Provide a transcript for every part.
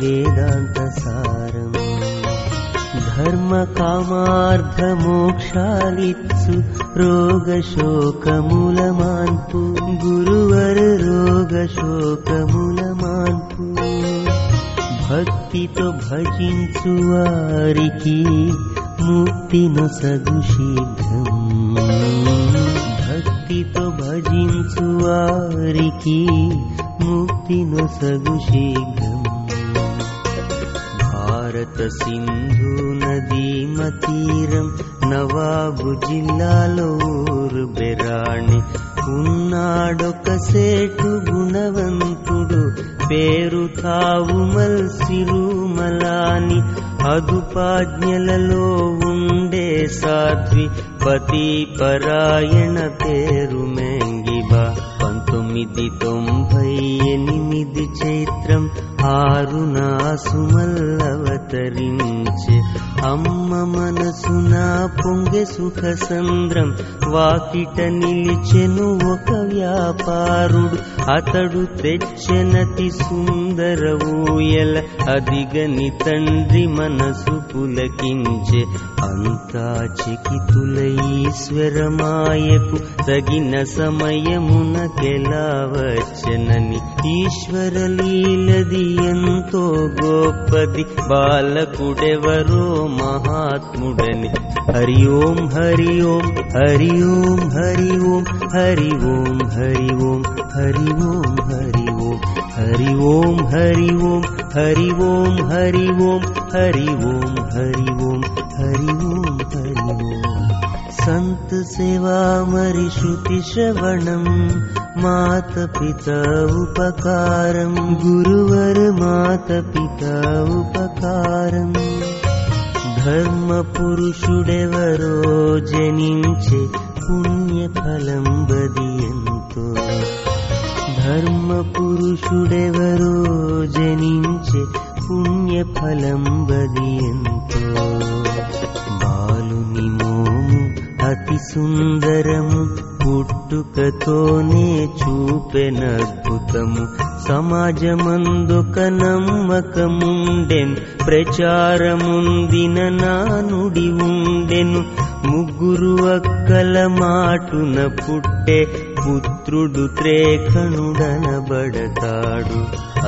वेदान्तसारम् धर्मकामार्थमोक्षालित्सु रोगशोकमूलमान्तु गुरुवर रोगशोकमूलमान्तु भक्ति तु भजु वारिकी मुक्ति न सदु शीघ्रम् भक्तितो भजिन्सु वारिकी मुक्ति न सदु భారత సింధు నదీ మతీరం నవాబు జిల్లాలో ఊరు బెరాణి. ఉన్నాడొక సేటు గుణవంతుడు పేరు తావు మల్సిరుమలాని అదుపాజ్ఞలలో ఉండే సాధ్వి పతి పరాయణ పేరు తొమ్మిది తొంభై ఎనిమిది చైత్రం ఆరున సుమల్లవతరించే అమ్మ మనసున పొంగె సుఖ సంద్రం వాకిట నిలిచెను ఒక వ్యాపారుడు. అతడు తెచ్చెనతి సుందర ఊయల అదిగని తండ్రి మనసు పులకించే. అంతా చికితుల ఈశ్వరమాయకు తగిన సమయమున కెలా వచ్చనని ఈశ్వరలీలది ఎంతో గొప్పది బాలకుడెవరో हात्मृन् हरि ओं हरि ओं हरि ओं हरि ओं हरि ओं हरि ओं हरि ओं हरि ओं हरि ओं हरि ओं हरि ओं हरि ओं हरि ओं हरि ओं हरि ओं हरि ओ सन्त सेवा मरिषुतिश्रवणम् मात पितपकारम् गुरुवर मात पितपकारम् ధర్మపురుషుడెవరో జనించే పుణ్యఫలం బదియంతో ధర్మపురుషుడెవరో జనించే పుణ్యఫలం బదియంతో అతి సుందరము పుట్టుకతోనే చూపెనద్భుతము సమాజమందొక నమ్మకముండెన్ ప్రచారముందిన నానుడి ఉండెను. ముగ్గురు అక్కల మాటున పుట్టే పుత్రుడు త్రేఖణుడనబడతాడు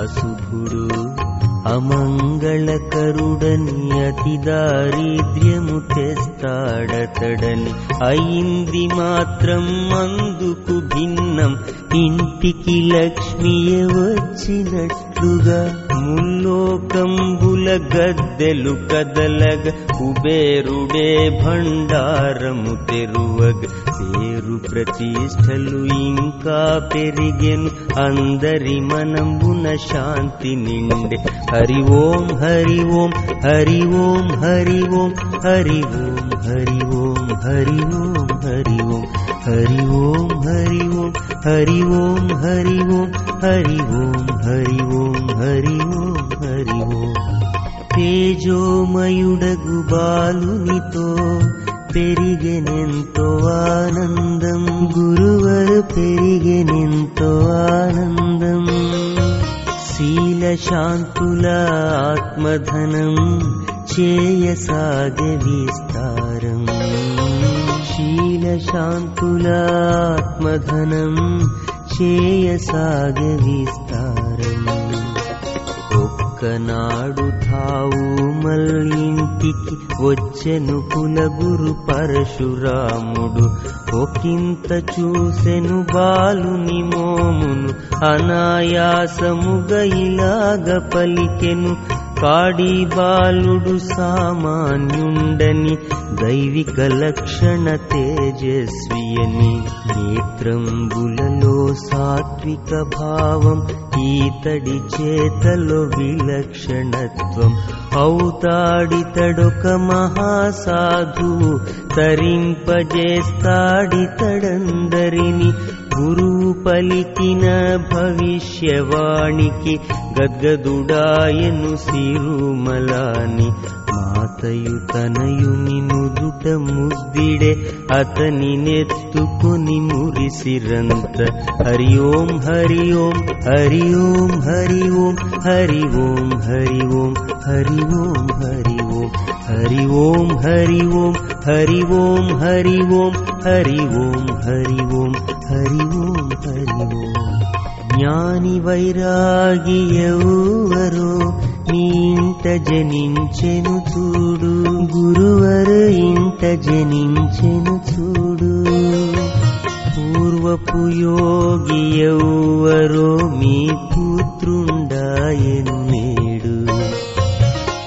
అశుభుడు अमङ्गलकरुडन् अति दारिद्र्यमुखस्थातन् ऐन्दि मात्रम् अन् भिन्नम् इ लक्ष्म्य వచ్చినట్లుగా ముల్లోకంబుల గద్దెలు కదలగ కుబేరుడే భండారము తెరువగ పేరు ప్రతిష్టలు ఇంకా పెరిగెను అందరి మనంబున శాంతి నిండే హరి ఓం హరి ఓం హరి ఓం హరి ఓం హరి ఓం హరి ఓం హరి ఓం హరి ఓం హరి ఓం హరి ఓం హరి ఓం హరి ఓం హరి ఓం హరి ఓం హరి ఓం హరి ఓం తేజోమయుడగు బాలునితో పెరిగెనెంతో ఆనందం గురువరు పెరిగెనెంతో ఆనందం శీల శాంతుల ఆత్మధనం చేయసాగ విస్తారం శాంతులాత్మధనం శాంతుల ఆత్మధనం చేయసాగ విస్తారం ఒక్కనాడు తావు మల్లింటికి వచ్చెను కులగురు పరశురాముడు. ఒకంత చూసెను బాలుని మోమును. అనాయాసముగ ఇలాగ పలికెను కాడి బాలుడు సామాన్యుండని దైవిక లక్షణ తేజస్వియని నేత్రంబులలో సాత్విక భావం ఈతడి చేతలో విలక్షణత్వం అవుతాడితడొక మహాసాధువు తరింపజేస్తాడితడందరిని గురువు పలికిన భవిష్యవాణికి గద్గదుడాయను సిరుమలాని మాతయు తనయుని నుదుట ముద్దిడే అతని నెత్తుకొని మురిసిరంత హరి ఓం హరి ఓం హరి ఓం హరి ఓం హరి ఓం హరి ఓం హరి ఓం హరి ఓం హరి ఓం హరి ఓం హరి ఓం హరి ఓం హరి ఓం హరి ఓం హరి ಓಂ ಹರಿ ಓಂ ಜ್ಞಾನಿ ವೈರಾಗಿ ಎವರು ನೀಂತ ಜನಿಂಚೆನು ಚೂಡು ಗುರುವರು ಇಂತ ಜನಿಂಚೆನು ಚೂಡು పూర్వపు యోగి ఎవరో మీ పుత్రుండాయను నేడు.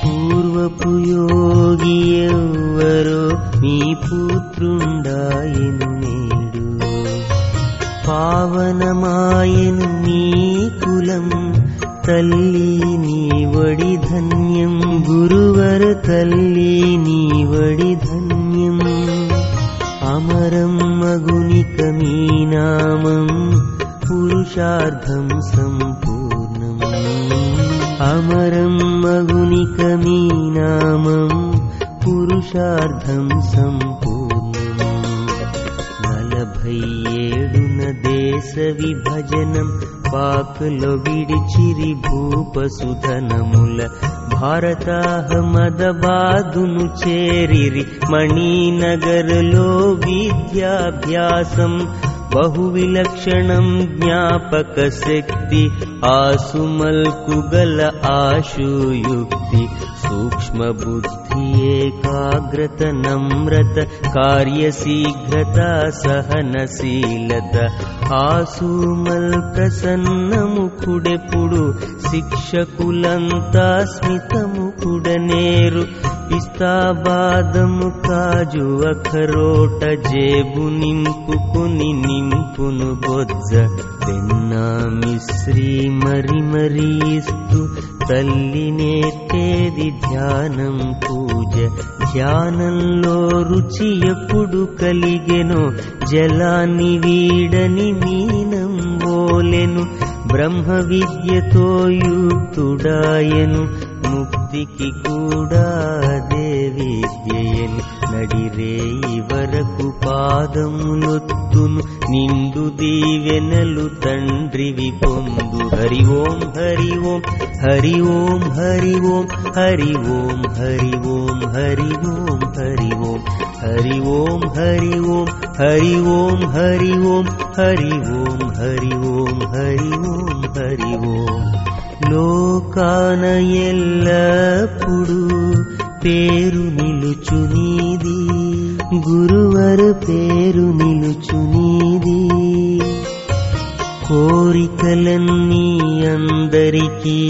పూర్వపు యోగి ఎవరో మీ పుత్రుండాయను పావనమాయను నీ కులం తల్లి నీ వడి ధన్యం గురువర తల్లి నీ వడి ధన్యం అమరం మగునిక మీ నామం పురుషార్థం సంపూర్ణం అమరం మగునిక మీ నామం పురుషార్థం సంపూర్ణం నలభై देशविभजनम् पाकलविडचिरि भूपसुधनमुल भारताहमदबादुचेरि मणिनगरलो विद्याभ्यासम्। बहुविलक्षणम् ज्ञापकशक्ति आसुमल्कुगल आशुयुक्ति। सूक्ष्मबुद्धि एकाग्रत नम्रत कार्यशीघ्रता सह न शीलत आसुमल् प्रसन्नमुकुडपुडु शिक्षकुलन्तास्मितमुकुडनेरु इस्ताबादमुजुवखरोट जेबुनि बोत्स तिन्नामि श्रीमरिमरीस्तु తల్లి నేర్పేది ధ్యానం పూజ. ధ్యానంలో రుచి ఎప్పుడు కలిగెను? జలాన్ని వీడని మీనం బోలెను. బ్రహ్మ విద్యతో యుక్తుడాయను. ముక్తికి కూడా దేవి విద్యయను నడిరేయి వరకు పాదములొత్తును నిండు దీవెనలు తండ్రివి పొందు హరి ఓం హరి ఓం హరి ఓం హరి ఓం హరి ఓం హరి ఓం హరి ఓం హరి ఓం హరి ఓం హరి ఓం హరి ఓం హరి ఓం హరి ఓం హరి ఓం హరి ఓం హరి ఓం లోకాన ఎల్లప్పుడు పేరు నిలుచునీది గురువరు పేరు నిలుచునీది కోరికలన్నీ అందరికీ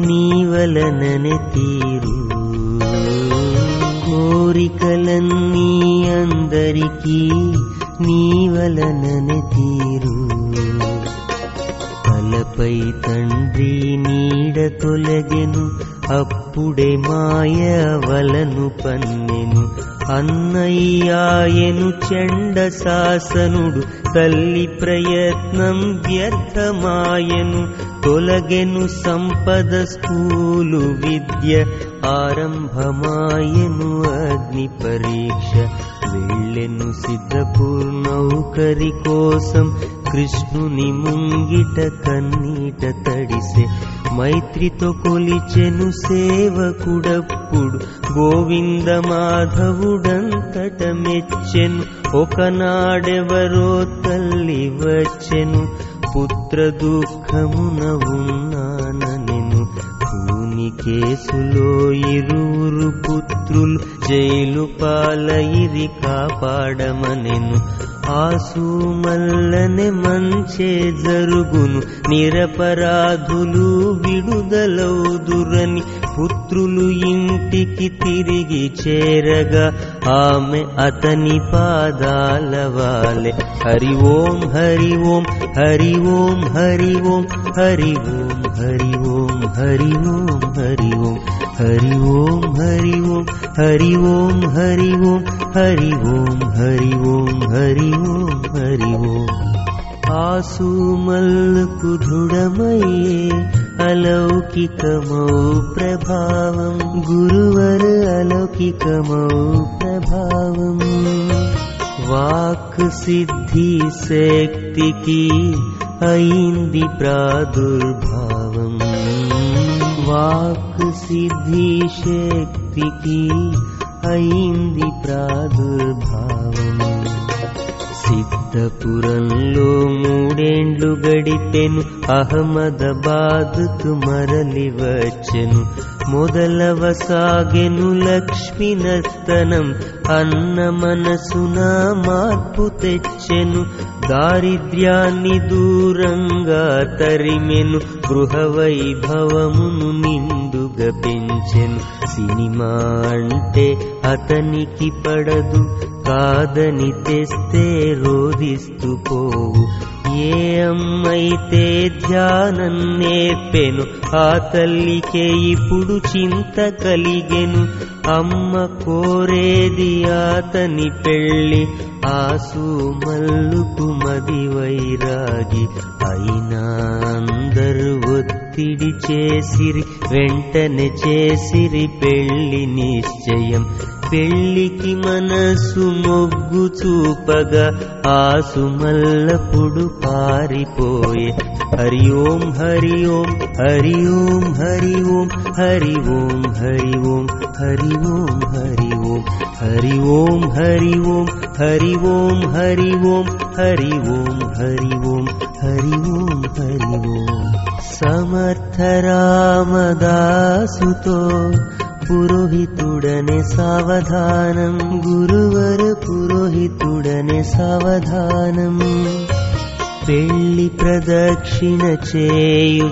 నీ వలననే తీరు. కోరికలన్నీ అందరికీ నీ వలననే తీరు. తలపై తండ్రి నీడ తొలగెను. అప్పుడే మాయ వలను పన్నెను అన్నయ్యాయను చెండ శాసనుడు తల్లి ప్రయత్నం వ్యర్థమాయను తొలగెను సంపద స్కూలు విద్య ఆరంభమాయను అగ్ని పరీక్ష వెళ్ళెను సిద్ధపూర్ నౌకరి కోసం కృష్ణుని ముంగిట కన్నీట తడిసే మైత్రితో కొలిచెను సేవకుడప్పుడు గోవింద మాధవుడంతట మెచ్చెను ఒకనాడెవరో తల్లి వచ్చెను పుత్ర దుఃఖమున ఉన్నానెను భూని కేసులో ఇరువురు పుత్రులు జైలు పాలయిరి కాపాడమనెను. ఆసుమల్లనే మంచే జరుగును నిరపరాధులు విడుదలౌదురని పుత్రులు ఇంటికి తిరిగి చేరగా ఆమె అతని పాదాల వాలే. హరి ఓం హరి ఓం హరి ఓం హరి ఓం హరి ఓం హరి ఓం. हरि ओं हरि ओं हरि ओं हरि ओं हरि ओं हरि ओं हरि ओं हरि ओं हरि ओं हरि ओं। आसुमल्पुधुडमय अलौकिकमौ प्रभावम्। गुरुवर अलौकिकमौ प्रभावम्। वाक् सिद्धि ऐन्दि प्रादुर्भा वाक् सिद्धि शक्ति की ऐन्दि प्रादुर्भावपुरं लो मूरेण्डु गडिपेन् अहमदाबाद् कुमरनिवचनु मोदलवसागनु लक्ष्मिनस्तनम् अन्नमनसुनामापुतच्छनु దారిద్ర్యాన్ని దూరంగా తరిమెను గృహ వైభవమును నిండుగా పెంచెను. సినిమా అంటే అతనికి పడదు కాదని తెస్తే రోధిస్తూ పోవు ఏ అమ్మైతే ధ్యానం నేర్పెను ఆ తల్లికే ఇప్పుడు చింత కలిగెను. అమ్మ కోరేది ఆతని పెళ్ళి ఆసు మల్లుకు మది వైరాగి. అయినా అందరు ఒత్తిడి చేసిరి వెంటనే చేసిరి పెళ్ళి నిశ్చయం. పెళ్లికి మనసు మొగ్గు చూపగా ఆసు మల్లపుడు పారిపోయే హరి ఓం హరి ఓం హరి ఓం హరి ఓం హరి ఓం హరి ఓం హరి ఓం హరి ఓం హరి ఓం హరి ఓం హరి ఓం హరి ఓం హరి ఓం హరి ఓం హరి ఓం హరి ఓం సమర్థ రామదాసుతో पुरोहितुडने सावधानं गुरुवर पुरोहितुडने सावधानम् पेलि प्रदक्षिण चेयु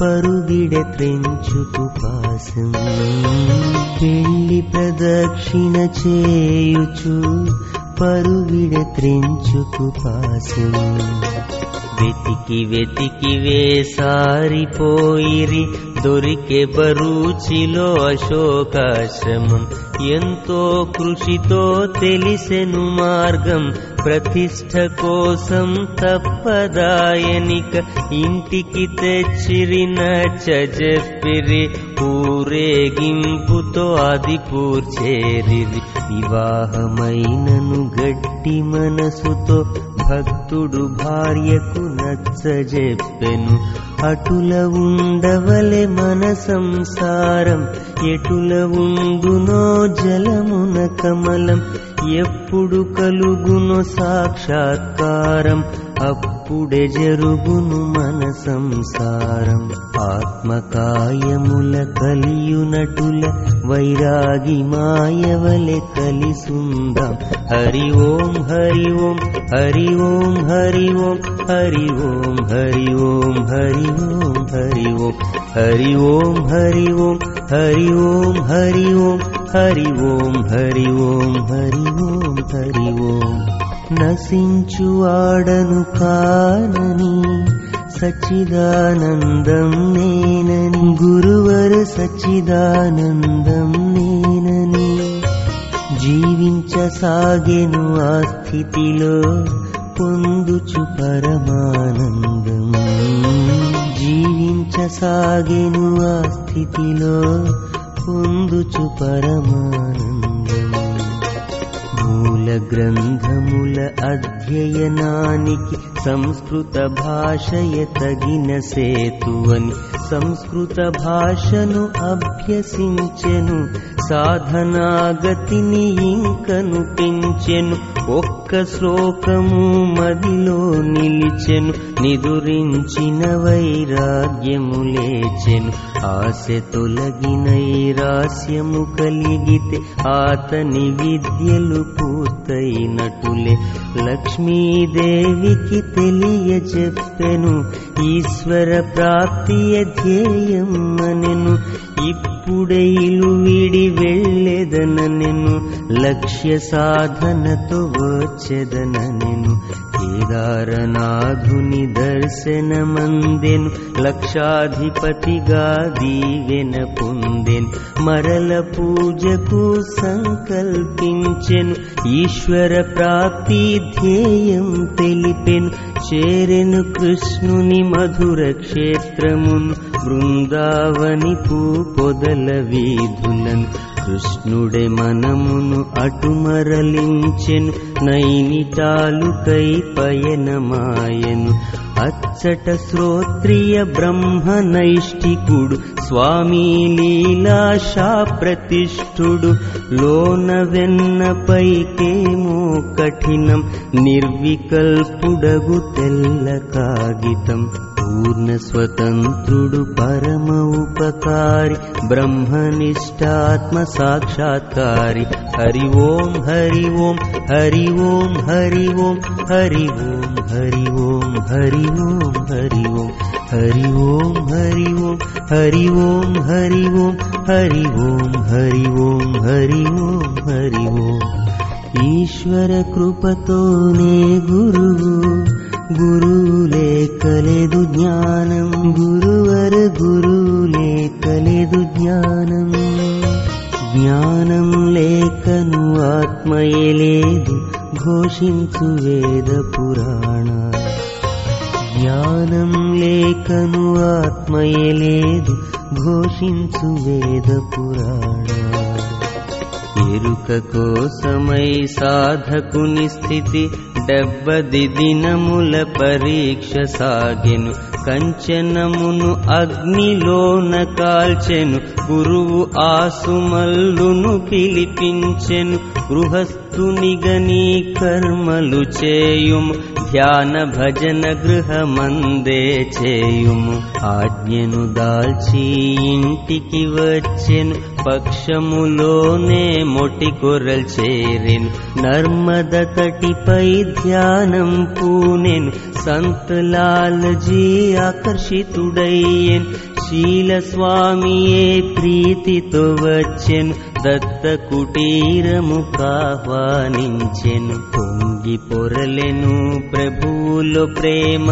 परुगिड त्रिञ्चु तुपास प्रदक्षिण चेयु परुगिड त्रिञ्चु तुपासवे सारिपरि దొరికే బరూచిలో అశోకాశ్రమం ఎంతో కృషితో తెలిసెను మార్గం ప్రతిష్ట కోసం తప్పదాయనిక ఇంటికి తెచ్చిరి నచ్చజెప్పిరి ఊరేగింపుతో అది పూర్చేరిరి వివాహమైనను గట్టి మనసుతో భక్తుడు భార్యకు నచ్చజెప్పెను అటుల ఉండవలె మన సంసారం ఎటుల ఉండునో జలమున కమలం ఎప్పుడు కలుగునో సాక్షాత్కారం అప్పుడే జరుగును మన సంసారం ఆత్మకాయముల కలియునటుల వైరాగి మాయవలె కలిసుందాం హరి ఓం హరి ఓం హరి ఓం హరి ఓం హరి ఓం హరి ఓం హరి ఓం హరి ఓం హరి ఓం హరి ఓం హరి ఓం హరి ఓం హరి ఓం హరి ఓం హరి ఓం హరి ఓం నశించువాడను కానని సచ్చిదానందం నేనని గురువరు సచ్చిదానందం నేనని జీవించసాగెను ఆ స్థితిలో పొందుచు పరమానందం. జీవించసాగెను ఆ స్థితిలో పొందుచు పరమానందం. గ్రంథముల అధ్యయనానికి సంస్కృత భాషయ తగిన సేతువని సంస్కృత భాషను అభ్యసించెను సాధనాగతిని ఇంకను పెంచెను ఒక్క శ్లోకము మదిలో నిలిచెను నిదురించిన వైరాగ్యము లేచెను ఆశ తొలగిన రాస్యము కలిగితే ఆతని విద్యలు పూర్తయినటులే. లక్ష్మీదేవికి తెలియజెప్పెను ఈశ్వర ప్రాప్తియ ధ్యేయమ్మనెను ఇప్పుడైలు విడి వెళ్ళెదననెను లక్ష్య సాధనతో వచ్చెదననెను. కేదారనాథుని దర్శనమందెను లక్షాధిపతిగా దీవెన పొందెను మరల పూజకు సంకల్పించెను ఈశ్వర ప్రాప్తి ధ్యేయం తెలిపెను చేరెను కృష్ణుని మధుర క్షేత్రమును బృందావని పూ పొదల వీధులను కృష్ణుడే మనమును అటుమరలించెను నైనిటాలుకై పయనమాయను. అచ్చట శ్రోత్రియ బ్రహ్మ నైష్టికుడు స్వామి లీలాశా ప్రతిష్ఠుడు. లోన వెన్నపైకేమో కఠినం నిర్వికల్పుడగు తెల్ల కాగితం. पूर्णस्वतन्त्रुपरम उपकारि ब्रह्मनिष्ठात्मसाक्षात्कारि हरि ओं हरि ओं हरि ओं हरि ओं हरि ओं हरि ओं हरि ओं हरि ओं हरि ओं हरि ओं हरि ओं हरि ओं हरि ओं हरि ओं हरि ओं हरि ओं ईश्वरकृपतो मे गुरुः ुरुले कले ज्ञानं। गुरुवर गुरुले कले ज्ञानम् ज्ञानं लेखनु आत्मय घोषि वेद पुराण। ज्ञानं लेखनु आत्मय घोषि वेद पुराण। ఎరుక కోసమై సాధకుని స్థితి డెబ్బది దినముల పరీక్ష సాగెను. కంచనమును అగ్నిలోన కాల్చెను. గురువు ఆసుమల్లును పిలిపించెను. గృహస్థునిగని కర్మలు చేయుము ధ్యాన భజన గృహమందే చేయుము ఆజ్ఞను దాల్చి ఇంటికి వచ్చెను పక్షములోనే మొటి కొరల్ చేరెను నర్మద తటిపై ధ్యానం పూనెను సంత్ లాల్జీ ఆకర్షితుడయ్యెను शीलस्वामीये प्रीतितुवचन् भक्तकुटीरमुखाह्वानिञ्चन् पोरले नु प्रभूल प्रेम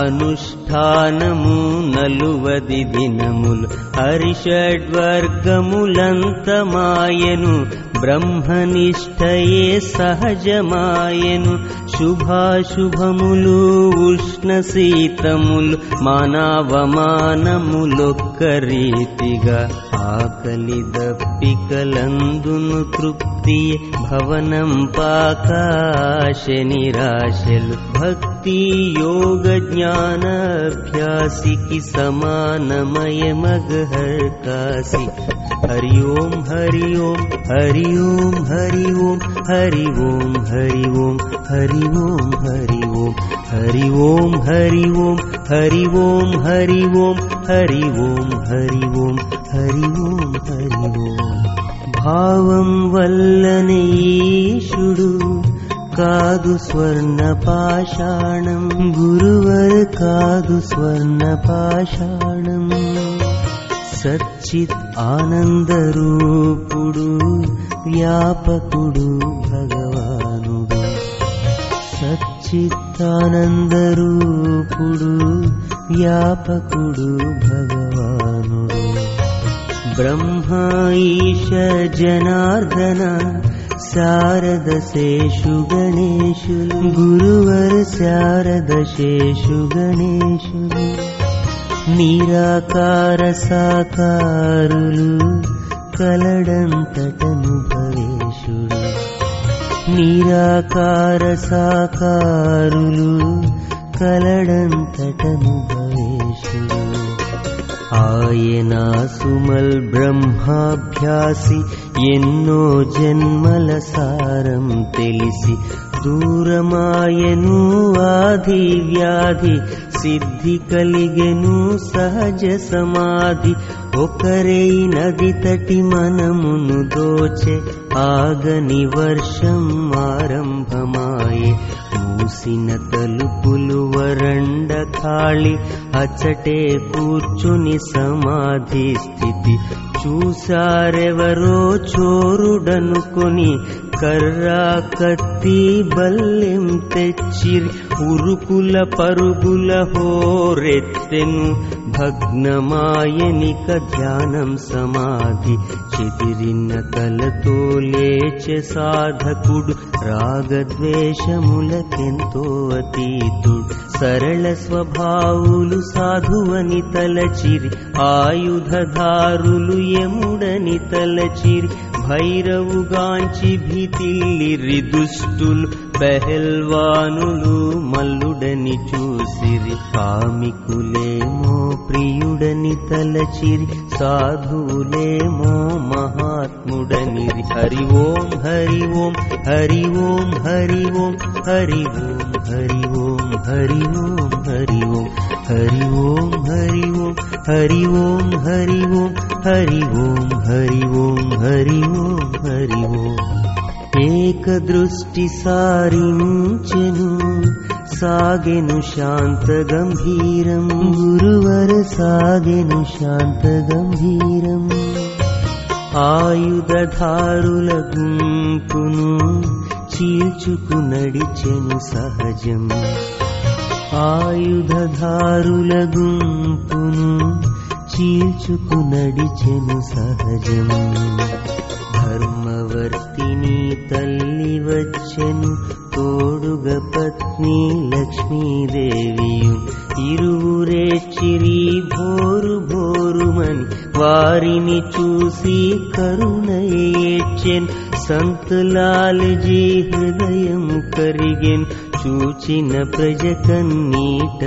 अनुष्ठानमु नलवदिनमुल हरिषड्वर्गमुलन्तमायनु బ్రహ్మనిష్టయే సహజమాయను శుభాశుభములు ఉష్ణ శీతములు मानावमानमुलो करीतिग आकलिदपि कलन्दुनु तृप्ति भवनं पाका शनिराशल् भक्तियोगज्ञानभ्यासि कि समानमयमगर्तासि हरि ओं हरि ओं हरि ओं हरि ओं हरि ओं हरि ओं हरि ओं हरि ओं हरि ओं हरि ओं हरि ओं हरि ओं हरि ओं हरि ओं हरि ओं हरि ओं भावं वल्लनेशुडु कादु स्वर्ण पाषाणम् गुरुवर् कादु स्वर्णपाषाणम् सच्चित् आनन्दरूपडु व्यापकुडु भगवानु सच्चिदानन्दरूपुडु यापकुडु भगवानु ब्रह्मा ईष जनार्दन शारदशेषु गणेषु गुरुवर शारदशेषु गणेषु निराकार साकारुलु कलडन्तटनुभवेषु निराकार साकारुलु कलडन्तटनुभवेषु यना सुमल् ब्रह्माभ्यासि एो जन्मलसारं तेलसि। दूरमायनूधि व्याधि सिद्धि कलिगनु सहज समाधिकरैनदितटिमनमुदोचे ఆగని వర్షం ఆరంభమా ఆరంభమాయే మూసిన తలుపులు వరండ ఖాళీ అచ్చటే కూర్చుని సమాధి స్థితి. చూసారెవరో చోరుడనుకొని కర్రా కత్తి బల్లెం తెచ్చిరి ఉరుకుల పరుగుల హోరెత్తెను భగ్నమాయనిక ధ్యానం సమాధి చెదిరిన కలతో లేచె సాధకుడు రాగద్వేషములకెంతో అతీతుడు. సరళ స్వభావులు సాధువని తలచిరి ఆయుధధారులు యముడని తలచిరి భైరవుగాంచి భీతిల్లిరి దుష్టులు పెహల్వానులు మల్లుడని చూసిరి. కామికులేమో ప్రియుడని తలచిరి సాధువులేమో మహాత్ముడనిరి. హరి ఓం హరి ఓం హరి ఓం హరి ఓం హరి ఓం హరి ఓం హరి ఓం హరి ఓం. हरि ओं हरि ओं हरि ओं हरि ओं हरि ओं हरि ओं हरि ओं हरि ओकदृष्टिसारि एकदृष्टिसारिञ्चनु सागेनु शान्तगम्भीरम् गुरुवर सागे नुशान्त गम्भीरम्। आयुधारुलग्नू चीचुतु नडिचनुसहजम् ఆయుధధారుల గుంపును చీల్చుకు నడిచెను సహజము धर्मवर्तिनि तोड पत्नी लक्ष्मी देविमन् वारि चूसि करुणेन् सन्त् लाल् जी हृदयमु करगेन्। चूचन प्रजकन्ीट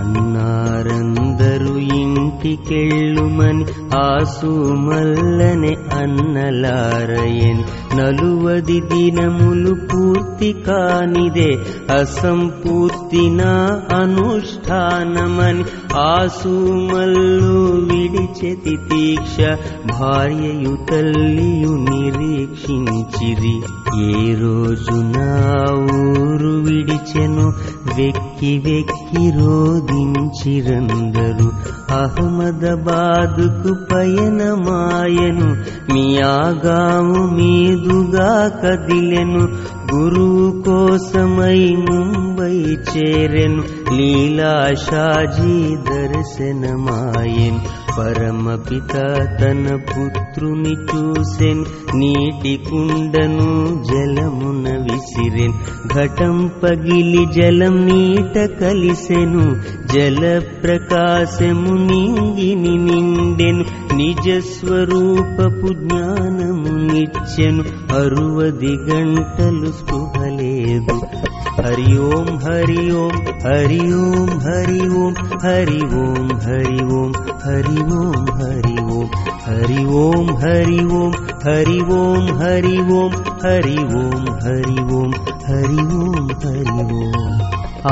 అన్నారందరూ ఇంటికెళ్ళుమని ఆసుమల్లనే అన్నలారయన్ నలువది దినములు పూర్తి కానిదే అసంపూర్తి నా అనుష్ఠానమని ఆసుమల్లు విడిచెతి తీక్ష భార్యయు తల్లియు నిరీక్షించిరి. ఏ రోజు నా ఊరు విడిచెను వ్యక్తి వెక్కి వెక్కి రోధించిరందరు. అహ్మదాబాదుకు పయనమాయను మీ ఆగాము మీదుగా కదిలెను. గురువు కోసమై ముంబై చేరెను లీలాషాజీ దర్శనమాయను. పరమపిత తన పుత్రుని చూసెన్ నీటి కుండను జలమున విసిరెన్. ఘటం పగిలి జలం నీట కలిసెను జల ప్రకాశము నింగిని నిండెను. నిజ స్వరూపపు జ్ఞానము నిచ్చెను అరువది గంటలు స్పృహలేదు. హరి ఓం హరి ఓం హరి ఓం హరి ఓం హరి ఓం హరి ఓం హరి ఓం హరి ఓం హరి ఓం హరి ఓం హరి ఓం హరి ఓం హరి ఓం హరి ఓం హరి ఓం హరి ఓం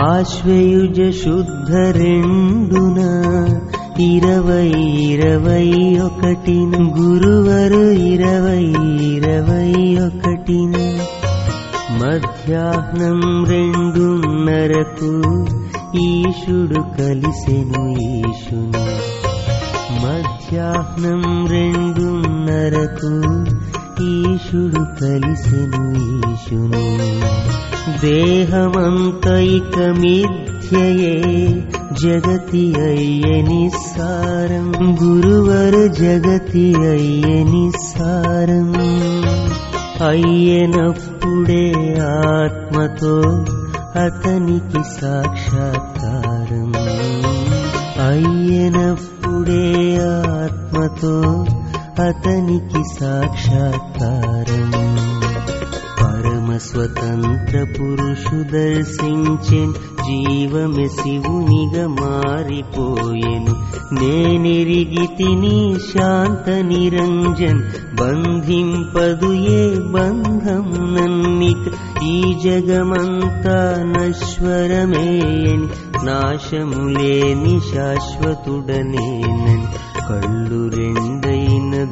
ఆశ్వయుజ శుద్ధ రెండున ఇరవై ఇరవై ఒకటిన గురువరు ఇరవై ఇరవై ఒకటిన మధ్యాహ్నం రెండున్నరకు ఈశుడు కలిసెను ఈశుని మధ్యాహ్నం రెండున్నరకు ఈశుడు కలిసెను ఈశుని దేహమంతైక మిథ్యయే జగతి అయ్యని సారం గురువరు జగతి అయ్యని సారం అయ్యనప్పుడే ఆత్మతో అతనికి సాక్షాత్కారం. అయ్యనప్పుడే ఆత్మతో అతనికి సాక్షాత్కారం. పరమ స్వతంత్ర పురుషు దర్శించెన్ జీవమె శివునిగా మారిపోయెను నేనెరిగి తిని శాంత నిరంజన్ బంధింపదు ఏ బంధమునన్నిక ఈ జగమంతా నశ్వరమేయని నాశములేని శాశ్వతుడనేనని కళ్ళు రెండైన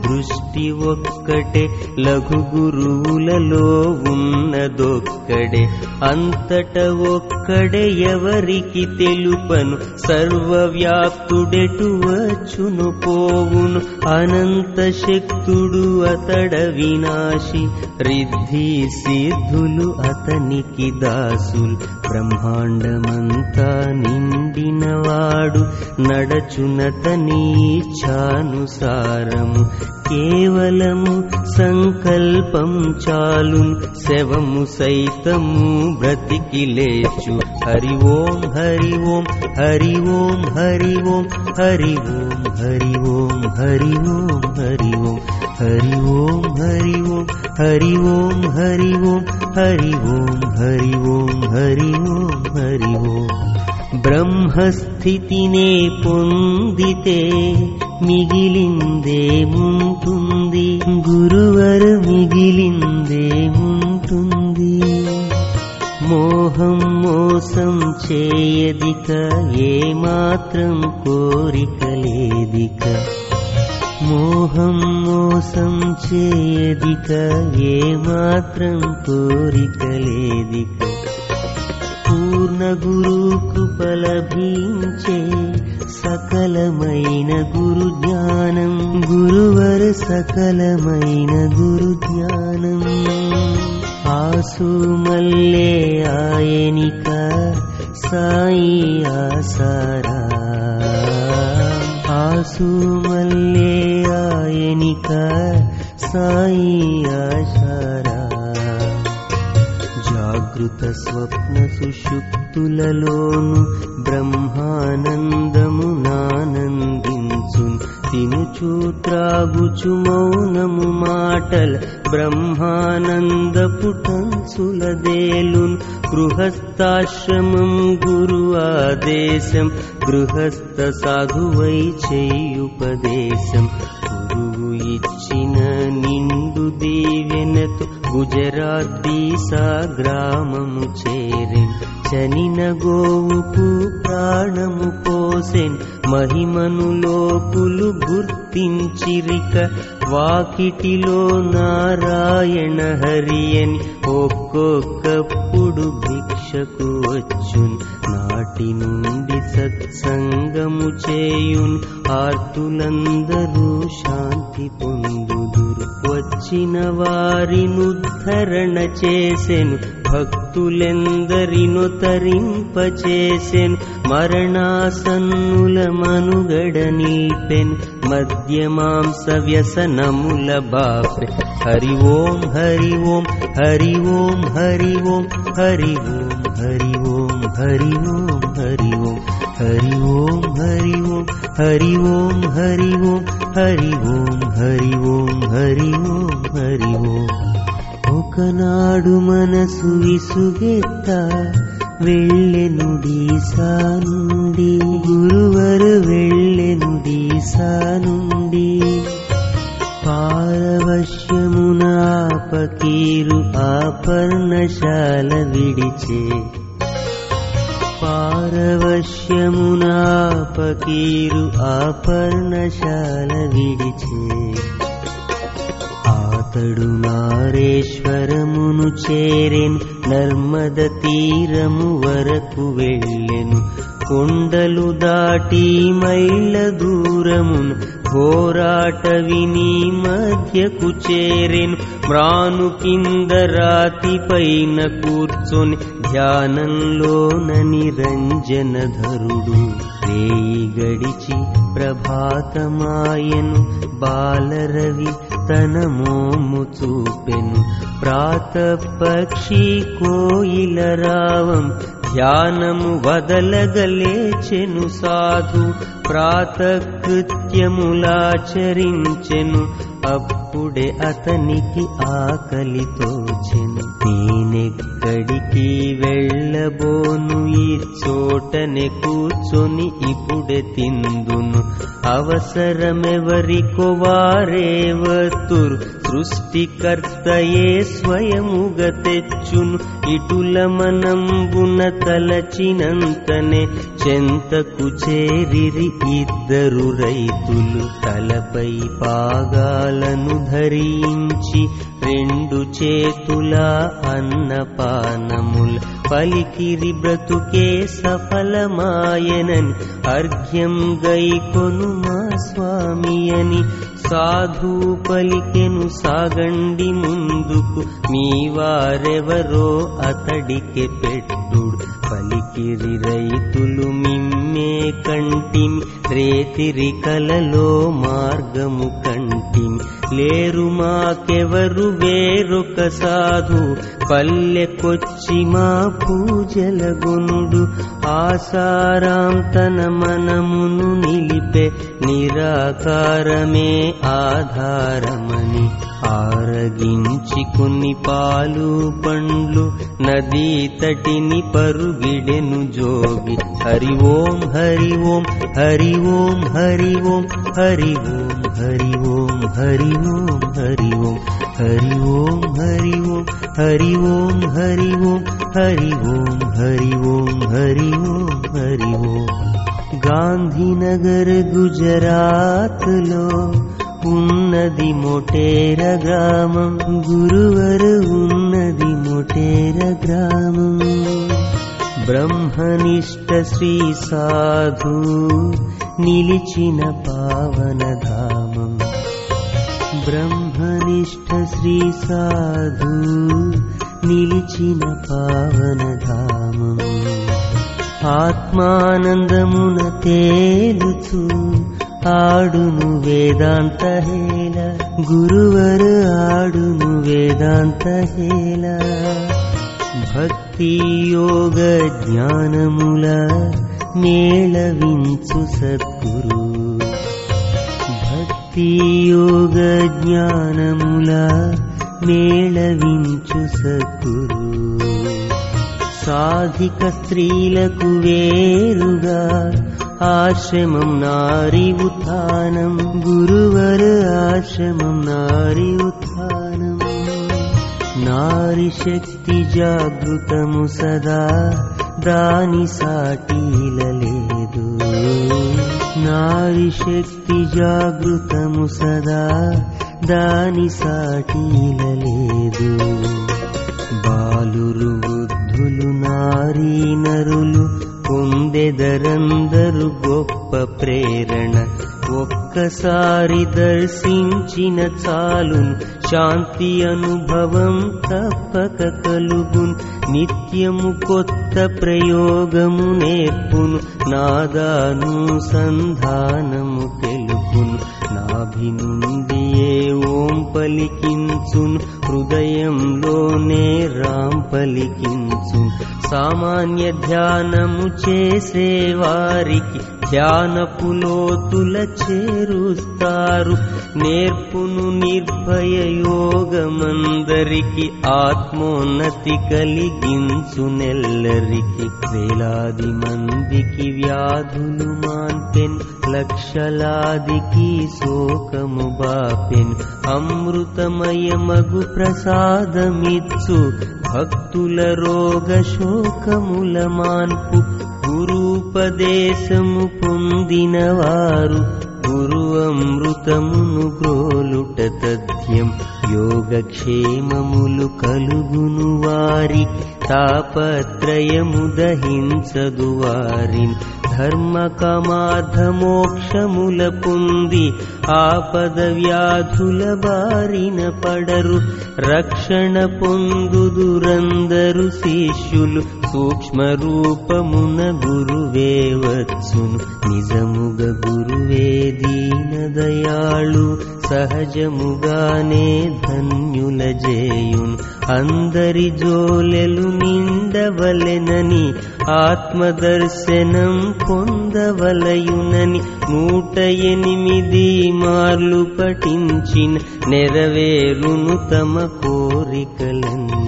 దృష్టి ఒక్కటే లఘు గురువులలో ఉన్నదొక్కడే అంతట ఒక్కడే ఎవరికి తెలుపను సర్వవ్యాప్తుడెటు వచ్చును పోవును అనంత శక్తుడు అతడ వినాశి రిద్ధి సిద్ధులు అతనికి దాసులు బ్రహ్మాండమంతా నిండినవాడు నడచునతని ఇచ్ఛానుసారము కేవలము సంకల్పం చాలు శవము సైతము బ్రతికి లేచు హరి ఓం హరి ఓం హరి ఓం హరి ఓం హరి ఓం హరి ఓం హరి ఓం హరి ఓం హరి ఓం హరి ఓం హరి ఓం హరి ఓం హరి ఓం హరి ఓం హరి ఓం హరి ఓం బ్రహ్మస్థితినే పొందితే మిగిలిందేముంటుంది గురువరు మిగిలిందేముంటుంది మోహం మోసం చేయదిక ఏమాత్రం కోరిక లేదిక మోహం మోసం చేయదిక ఏమాత్రం కోరిక లేదిక పూర్ణ గురు కృపలభించే సకలమైన గురు జ్ఞానం గురువర సకలమైన గురు జ్ఞానం ఆసు మల్లే ఆయనిక సాయి ఆసారా ఆసు మల్లే ఆయనిక సాయి ఆశారా జాగృత స్వప్న कृतस्वप्नसुषुप्तुलोनु ब्रह्मानन्दमुनानन्दिचूत्राबुचु मौनमु माटल् ब्रह्मानन्दपुटन् सुलदेलुन् గృహస్థాశ్రమం గురు ఆదేశం గృహస్థ సాధువై చేయుపదేశం ఇచ్చిన నిండు దీవెనతో గుజరాత్ దీసా గ్రామము చేరెన్ చనిన గోవుకు ప్రాణము పోసెన్ మహిమను లోకులు గుర్తించిరిక వాకిటిలో నారాయణ హరియని ఒక్కొక్కప్పుడు భిక్షకు వచ్చున్. నాటి నుండి సత్సంగము చేయున్ ఆర్తులందరూ శాంతి పొందుదురు వచ్చిన వారినుద్ధరణ చేసెను భక్తులెందరిను తరింపచేసెను. మరణాసన్నుల మనుగడ నిల్పెన్ మద్యమాంస వ్యసనముల బాప్రె హరి ఓం హరి ఓం హరి ఓం హరి ఓం హరి ఓం హరి ఓం హరి ఓం హరి ఓం హరి ఓం హరి ఓం హరి ఓం హరి ఓం హరి ఓం హరి ఓం హరి ఓం హరి ఓం ఒకనాడు మనసు విసుగెత్త ु दीसा नी गुरुवर वेल्नुदि सा नी पारवश्यमुना पकीरु आपर् न शाल विडि ఆతడు నారేశ్వరమును చేరెన్ నర్మద తీరము వరకు వెళ్ళెను కొండలు దాటి మైళ్ళ దూరమును పోరాట విని మధ్యకు చేరెను మ్రాను కింద రాతి పైన కూర్చొని ధ్యానంలోన నిరంజన ధరుడు రేయి గడిచి ప్రభాతమాయను బాలరవి ोमुचूपेन् प्रात पक्षि कोयलरावं ధ్యానము వదలగలేచెను సాధు. ప్రాతకృత్యములాచరించెను అప్పుడే అతనికి ఆకలితోచెను నేనెక్కడికి వెళ్ళబోను ఈ చోటనే కూర్చొని ఇప్పుడే తిందును. అవసరమెవరికో వారేవతురు సృష్టికర్తయే స్వయముగ తెచ్చును. ఇటుల మనంబున తలచినంతనే చెంతకు చేరిరి ఇద్దరు రైతులు తలపై పాగాలను ధరించి రెండు చేతుల అన్నపానముల పలికిరి బ్రతుకే సఫలమాయనని అర్ఘ్యం గైకొనుమా స్వామి అని సాధు పలికెను సాగండి ముందుకు. మీ వారెవరో అతడికి పెట్టుడు. పలికిరి రైతులు మిమ్మే కంటిమి. రేతిరి కలలో మార్గము కంటిమి. లేరు మాకెవరు వేరొక సాధు. పల్లెకొచ్చి మా పూజల గునుడు. ఆసారాం తన మనమును నిలిపే నిరాకారమే ఆధారమని ఆరగించి కొన్ని పాలు పండ్లు నదీ తటిని పరుగిడెను జోగి హరి ఓం హరి ఓం హరి ఓం హరి ఓం హరి ఓం హరి ఓం హరి ఓం హరి ఓం హరి ఓం హరి ఓం హరి ఓం హరి ఓం హరి ఓం హరి ఓం హరి ఓం హరి ఓం गान्धीनगर गुजरात् लोन्न मोटेर ग्रामं गुरुवर उन्नदि मोटेर ग्राम। ब्रह्मनिष्ठ श्री साधु निलचन पावन धामम् ब्रह्मनिष्ठ श्री साधु निलचन पावन धाम। ఆత్మానందమున తేలుచు ఆడును వేదాంత హేల గురువరు ఆడును వేదాంత హేల భక్తి యోగ జ్ఞానముల మేళవించు సద్గురు. భక్తి యోగ జ్ఞానముల మేళవించు సద్గురు. సాధిక స్త్రీలకు వేరుగా ఆశ్రమం నారి ఉత్థానం. గురువర ఆశ్రమం నారి ఉత్థానం. నారి శక్తి జాగృతము సదా దాని సాటీలలేదు నారి శక్తి జాగృతము సదా దాని సాటీలలేదు బాలురు వృద్ధులు నారీ నరులు పొందెదరందరు గొప్ప ప్రేరణ. ఒక్కసారి దర్శించిన చాలు శాంతి అనుభవం తప్పక కలుగున్. నిత్యము కొత్త ప్రయోగము నేర్పును నాదాను సంధానము తెలుపును. నాభి నుండి ఏ ఓం పలికించును హృదయంలోనే రాం పలికించును సామాన్య ధ్యానము చేసే వారికి ధ్యానపులోతుల చేరుస్తారు నేర్పును నిర్భయ యోగమందరికి ఆత్మోన్నతి కలిగించునెల్లరికి వేలాది మందికి వ్యాధులు మాన్పెన్ లక్షలాదికి శోకము బాపెన్ అమృతమయమగు ప్రసాదమిచ్చు భక్తుల రోగ శోకముల మాన్పు గురూపదేశము పొందినవారు గురు అమృతమును గ్రోలుట తథ్యం యోగక్షేమములు కలుగును వారి तापत्रयमुदहिसद्वारि धर्म कमाधमोक्षमुलपुन्दि आपद व्याधुल वारण पडरु रक्षणपुन्दु दुरन्दरु సూక్ష్మ రూపమున గురువే వచ్చును నిజముగ గురువే దీన దయాళు సహజముగానే ధన్యుల జేయును అందరి జోలెలు నిండవలెనని ఆత్మదర్శనం పొందవలయునని నూట ఎనిమిది మార్లు పఠించిన నెరవేరును తమ కోరికలన్నీ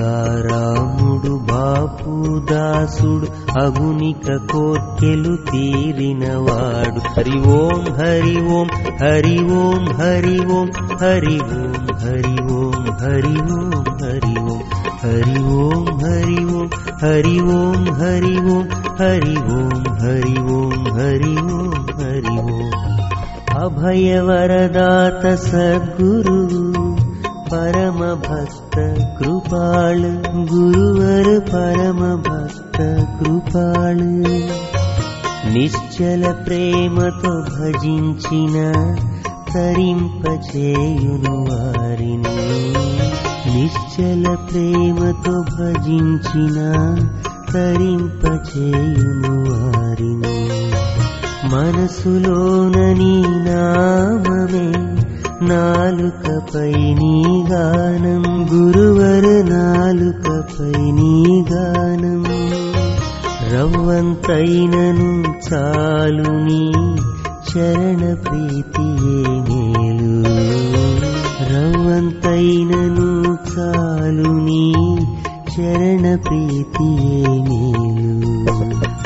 గంగారాముడు బాపు దాసుడు అగునిక కోర్కెలు తీరినవాడు హరి ఓం హరి ఓం హరి ఓం హరి ఓం హరి ఓం హరి ఓం హరి ఓం హరి ఓం हरि ओम हरि ओम हरि ओम हरि ओम हरि ओम हरि ओम हरि ओम हरि ओम अभयवरदात सद्गुरु परमभक्त कृपाल गुरुवर परमभक्त कृपाल। निश्चल प्रेम तु भजिञ्चिना तरिम्प चेयुनुवारिणा निश्चल प्रेम तु भजञ्चिना तरिम्प चेवारिणे मनसु नाममे ैनि गानं गुरुवर नालु कपैनी गानं। रवन्तै ननुलुनि शरणप्रीति रवन्तै ननु चालुनि शरणप्रीति